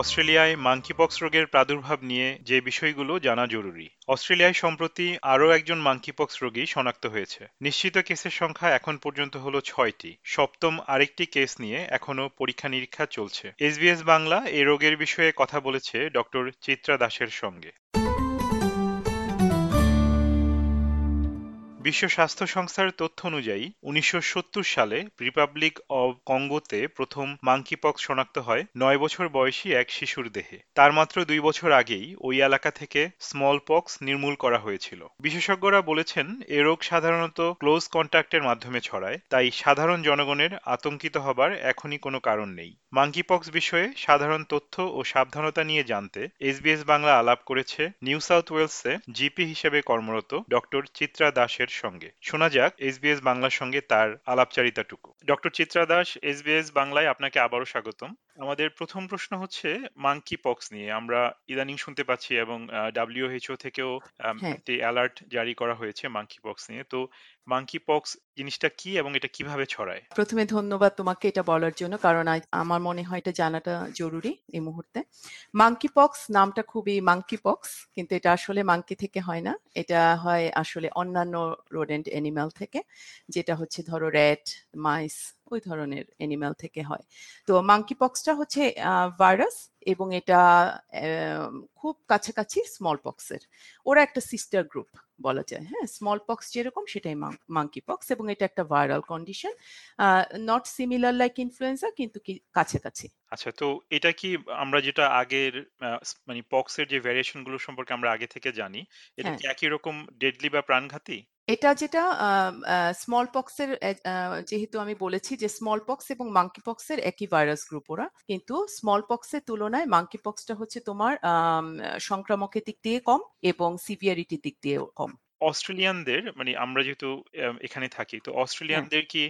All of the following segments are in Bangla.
অস্ট্রেলিয়ায় মাঙ্কিপক্স রোগের প্রাদুর্ভাব নিয়ে যে বিষয়গুলো জানা জরুরি, অস্ট্রেলিয়ায় সম্প্রতি আরও একজন মাঙ্কিপক্স রোগী শনাক্ত হয়েছে। নিশ্চিত কেসের সংখ্যা এখন পর্যন্ত হল ছয়টি। সপ্তম আরেকটি কেস নিয়ে এখনও পরীক্ষা নিরীক্ষা চলছে এসবিএস বাংলা এ রোগের বিষয়ে কথা বলেছে ডক্টর চিত্রা দাসের সঙ্গে। বিশ্ব স্বাস্থ্য সংস্থার তথ্য অনুযায়ী, উনিশশো সত্তর সালে রিপাবলিক অব কঙ্গোতে প্রথম মাঙ্কিপক্স শনাক্ত হয়। নয় বছর বয়সী এক শিশুর দেহে। তার মাত্র দুই বছর আগেই ওই এলাকা থেকে স্মল পক্স নির্মূল করা হয়েছিল। বিশেষজ্ঞরা বলেছেন, এ রোগ সাধারণত ক্লোজ কন্ট্যাক্টের মাধ্যমে ছড়ায়, তাই সাধারণ জনগণের আতঙ্কিত হবার এখনই কোনো কারণ নেই। মাঙ্কিপক্স বিষয়ে সাধারণ তথ্য ও সাবধানতা নিয়ে জানতে এসবিএস বাংলা আলাপ করেছে নিউ সাউথ ওয়েলসে জিপি হিসেবে কর্মরত ডক্টর চিত্রা দাসের সঙ্গে। শোনা যাক এসবিএস বাংলার সঙ্গে তার আলাপচারিতাটুকু। ডক্টর চিত্রা দাস এসবিএস বাংলায় আপনাকে আবারও স্বাগতম। আমাদের প্রথম প্রশ্ন হচ্ছে মাঙ্কি পক্স নিয়ে। আমরা ইদানিং শুনতে পাচ্ছি এবং ডাব্লিউএইচও থেকেও হ্যাঁ। একটি অ্যালার্ট জারি করা হয়েছে মাঙ্কি পক্স নিয়ে। তো মাঙ্কি পক্স জিনিসটা কি এবং এটা কীভাবে ছড়ায়? প্রথমে ধন্যবাদ তোমাকে এটা বলার জন্য কারণ আমার মনে হয় এটা জানাটা জরুরি এই মুহূর্তে। মাঙ্কি পক্স নামটা খুবই মাঙ্কি পক্স কিন্তু এটা আসলে মাঙ্কি থেকে হয় না। এটা হয় আসলে অন্যান্য রোডেন্ট অ্যানিম্যাল থেকে যেটা হচ্ছে ধরো র্যাট মাইস ওই ধরনের অ্যানিম্যাল থেকে হয়। তো মাঙ্কি পক্সটা হচ্ছে ভাইরাস এবং এটা খুব কাছাকাছি স্মল পক্সের ওরা একটা সিস্টার গ্রুপ বলা যায় হ্যাঁ? স্মল পক্স যেরকম সেটাই মাঙ্কি পক্স এবং এটা একটা viral condition not similar like influenza কিন্তু কি কাছাকাছি। আচ্ছা তো এটা কি আমরা যেটা আগের মানে পক্সের যে ভ্যারিয়েশনগুলো সম্পর্কে আমরা আগে থেকে জানি এটা হ্যাঁ। কি একই রকম ডেডলি বা প্রাণঘাতী? এটা যেটা স্মল পক্সের যেহেতু আমি বলেছি যে স্মল পক্স এবং মাঙ্কি পক্সের একই ভাইরাস গ্রুপ ওরা, কিন্তু স্মল পক্সের তুলনায় মাঙ্কি পক্সটা হচ্ছে তোমার সংক্রামকের দিক দিয়ে কম এবং সিভিয়ারিটির দিক দিয়ে কম। অস্ট্রেলিয়ানদের মানে আমরা যেহেতু এখানে থাকি তো হ্যাঁ। অস্ট্রেলিয়ানদের কি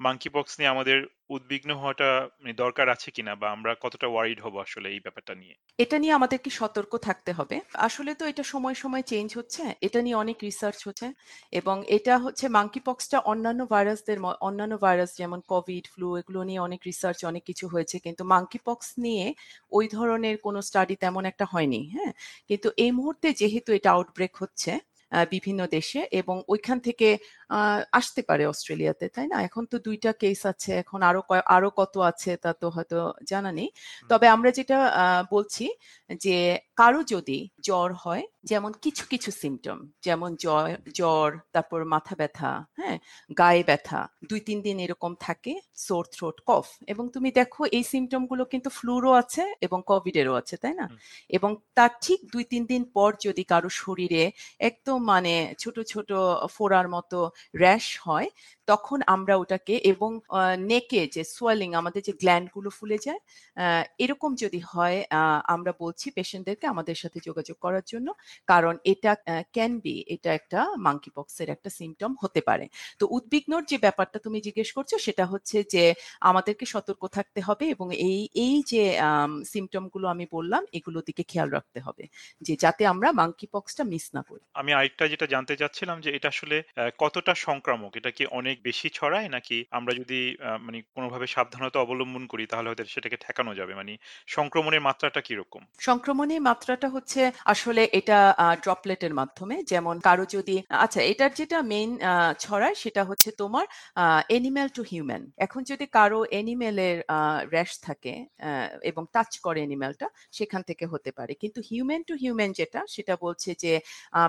মাঙ্কি পক্স নিয়ে আমাদের উদ্বিগ্ন হওয়াটা মানে দরকার আছে কিনা? বা আমরা কতটা ওয়ারিড হব আসলে এই ব্যাপারটা নিয়ে? এটা নিয়ে আমাদেরকে সতর্ক থাকতে হবে। আসলে তো এটা সময় সময় চেঞ্জ হচ্ছে এটা নিয়ে অনেক রিসার্চ হচ্ছে এবং এটা হচ্ছে মাঙ্কি পক্সটা অন্যান্য ভাইরাসদের ম- অন্যান্য ভাইরাস যেমন কোভিড ফ্লু এগুলো নিয়ে অনেক রিসার্চ অনেক কিছু হয়েছে। কিন্তু মাঙ্কি পক্স নিয়ে ওই ধরনের কোনো স্টাডি তেমন একটা হয়নি হ্যাঁ। কিন্তু এই মুহূর্তে যেহেতু এটা আউটব্রেক হচ্ছে বিভিন্ন দেশে এবং ওইখান থেকে আহ, আসতে পারে অস্ট্রেলিয়াতে তাই না? এখন তো দুইটা কেস আছে এখন আরও আরও কত আছে তা তো হয়তো জানা নেই। তবে আমরা যেটা বলছি যে কারও যদি জ্বর হয় যেমন কিছু কিছু সিমটম যেমন জ্বর জ্বর তারপর মাথা ব্যথা হ্যাঁ? গায়ে ব্যথা দুই তিন দিন এরকম থাকে সোর থ্রোট কফ এবং তুমি দেখো এই সিমটমগুলো কিন্তু ফ্লুরও আছে এবং কোভিডেরও আছে তাই না? এবং তার ঠিক দুই তিন দিন পর যদি কারও শরীরে একদম মানে ছোট ছোট ফোড়ার মতো র্যাশ হয়, তখন আমরা ওটাকে এবং নেকে যে সোয়েলিং আমাদের যে গ্ল্যান্ডগুলো ফুলে যায় এরকম যদি হয় আমরা বলছি পেশেন্টদেরকে আমাদের সাথে যোগাযোগ করার জন্য, কারণ এটা ক্যান বি এটা একটা মাঙ্কি পক্সের একটা সিমটম হতে পারে। তো উদ্বিগ্নর যে ব্যাপারটা তুমি জিজ্ঞেস করছ, সেটা হচ্ছে যে আমাদেরকে সতর্ক থাকতে হবে এবং এই এই যে সিমটমগুলো আমি বললাম, এগুলোর দিকে খেয়াল রাখতে হবে, যে যাতে আমরা মাঙ্কি পক্সটা মিস না করি। আমি আরেকটা যেটা জানতে চাচ্ছিলাম যে এটা আসলে কতটা সংক্রামক? এটা কি অনেক বেশি ছড়ায় নাকি আমরা যদি মানে কোনোভাবে সাবধানতা অবলম্বন করি তাহলে হয়তো সেটাকে ঠেকানো যাবে? মানে সংক্রমণের মাত্রাটা কীরকম? সংক্রমণের মাত্রাটা হচ্ছে আসলে এটা ড্রপলেটের মাধ্যমে। যেমন কারও যদি আচ্ছা এটার যেটা মেইন ছড়ায় সেটা হচ্ছে তোমার এনিম্যাল টু হিউম্যান এখন যদি কারও এনিমেলের র্যাশ থাকে এবং টাচ করে এনিম্যালটা সেখান থেকে হতে পারে। কিন্তু হিউম্যান টু হিউম্যান যেটা, সেটা বলছে যে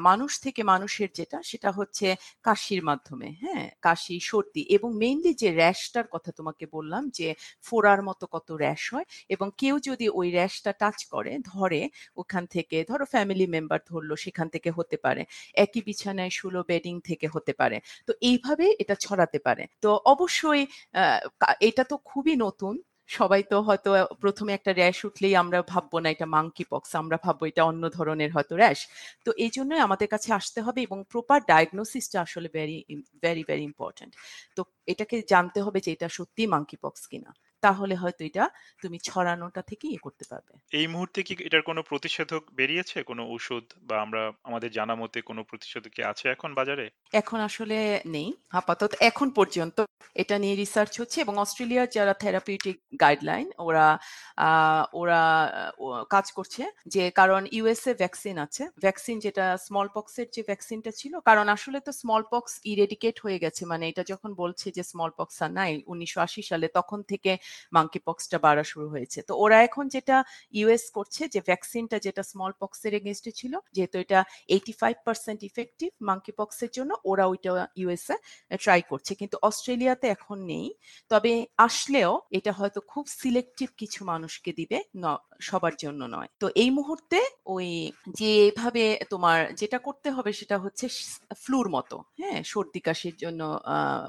মানুষ থেকে মানুষের যেটা, সেটা হচ্ছে কাশির মাধ্যমে হ্যাঁ? কাশি, সর্দি এবং মেইনলি যে র্যাশটার কথা তোমাকে বললাম যে ফোড়ার মতো কত র্যাশ হয় এবং কেউ যদি ওই র্যাশটা টাচ করে, ধরে ওখান থেকে, ধরো ফ্যামিলি মেম্বার ধরলো, সেখান থেকে হতে পারে। একই বিছানায় শুলো বেডিং থেকে হতে পারে। তো এইভাবে এটা ছড়াতে পারে। তো অবশ্যই এটা তো খুবই নতুন। সবাই তো হয়তো প্রথমে একটা র্যাশ উঠলেই আমরা ভাববো না এটা মাংকি পক্স আমরা ভাববো এটা অন্য ধরনের হয়তো র্যাশ তো এই জন্যই আমাদের কাছে আসতে হবে এবং প্রপার ডায়াগনোসিসটা আসলে ভেরি ভেরি ভেরি ইম্পর্ট্যান্ট তো এটাকে জানতে হবে যে এটা সত্যি মাংকি পক্স কিনা। তাহলে হয়তো এটা তুমি ছড়ানোটা থেকে ইয়ে করতে পারবে। এই মুহূর্তে কি এটার কোনো প্রতিষেধক বেরিয়েছে? কোনো ওষুধ বা আমরা আমাদের জানা মতে কোনো প্রতিষেধক কি আছে এখন বাজারে? এখন আসলে নেই আপাতত এখন পর্যন্ত। এটা নিয়ে রিসার্চ হচ্ছে এবং অস্ট্রেলিয়ার যারা থেরাপিউটিক গাইডলাইন ওরা ওরা কাজ করছে যে কারণ ইউএসএ ভ্যাকসিন আছে। ভ্যাকসিন যেটা স্মল পক্সের যে ভ্যাকসিনটা ছিল কারণ আসলে তো স্মল পক্স ইরেডিকেট হয়ে গেছে। মানে এটা যখন বলছে যে স্মল পক্স আর নাই উনিশশো আশি সালে তখন থেকে মাঙ্কি পক্সটা বাড়া শুরু হয়েছে। তো ওরা এখন যেটা ইউএস করছে, যে ভ্যাকসিনটা যেটা স্মল পক্সের এগেনস্টে ছিল, যেহেতু এটা এইটি ফাইভ পার্সেন্ট ইফেক্টিভ মাঙ্কি পক্সের জন্য, ওরা ওইটা ইউএসএ ট্রাই করছে। কিন্তু অস্ট্রেলিয়াতে এখন নেই। তবে আসলেও এটা হয়তো খুব সিলেক্টিভ কিছু মানুষকে দিবে সবার জন্য নয়। তো এই মুহূর্তে ওই যেভাবে তোমার যেটা করতে হবে সেটা হচ্ছে ফ্লুর মতো হ্যাঁ? সর্দি কাশির জন্য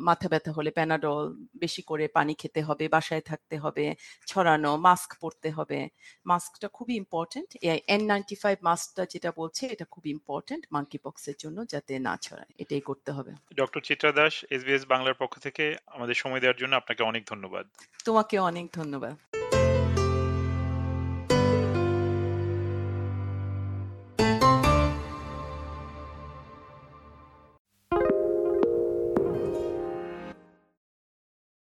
মাথা ব্যথা হলে প্যানাডল বেশি করে পানি খেতে হবে বাসায় থাকতে হবে ছড়ানো মাস্ক পরতে হবে। মাস্কটা খুবই ইম্পর্টেন্ট এন নাইনটি ফাইভ মাস্কটা যেটা বলছে এটা খুব ইম্পর্টেন্ট মাঙ্কি পক্সের জন্য যাতে না ছড়ায়। এটাই করতে হবে। ডক্টর চিত্রা দাস এসবিএস বাংলার পক্ষ থেকে আমাদের সময় দেওয়ার জন্য আপনাকে অনেক ধন্যবাদ। তোমাকে অনেক ধন্যবাদ।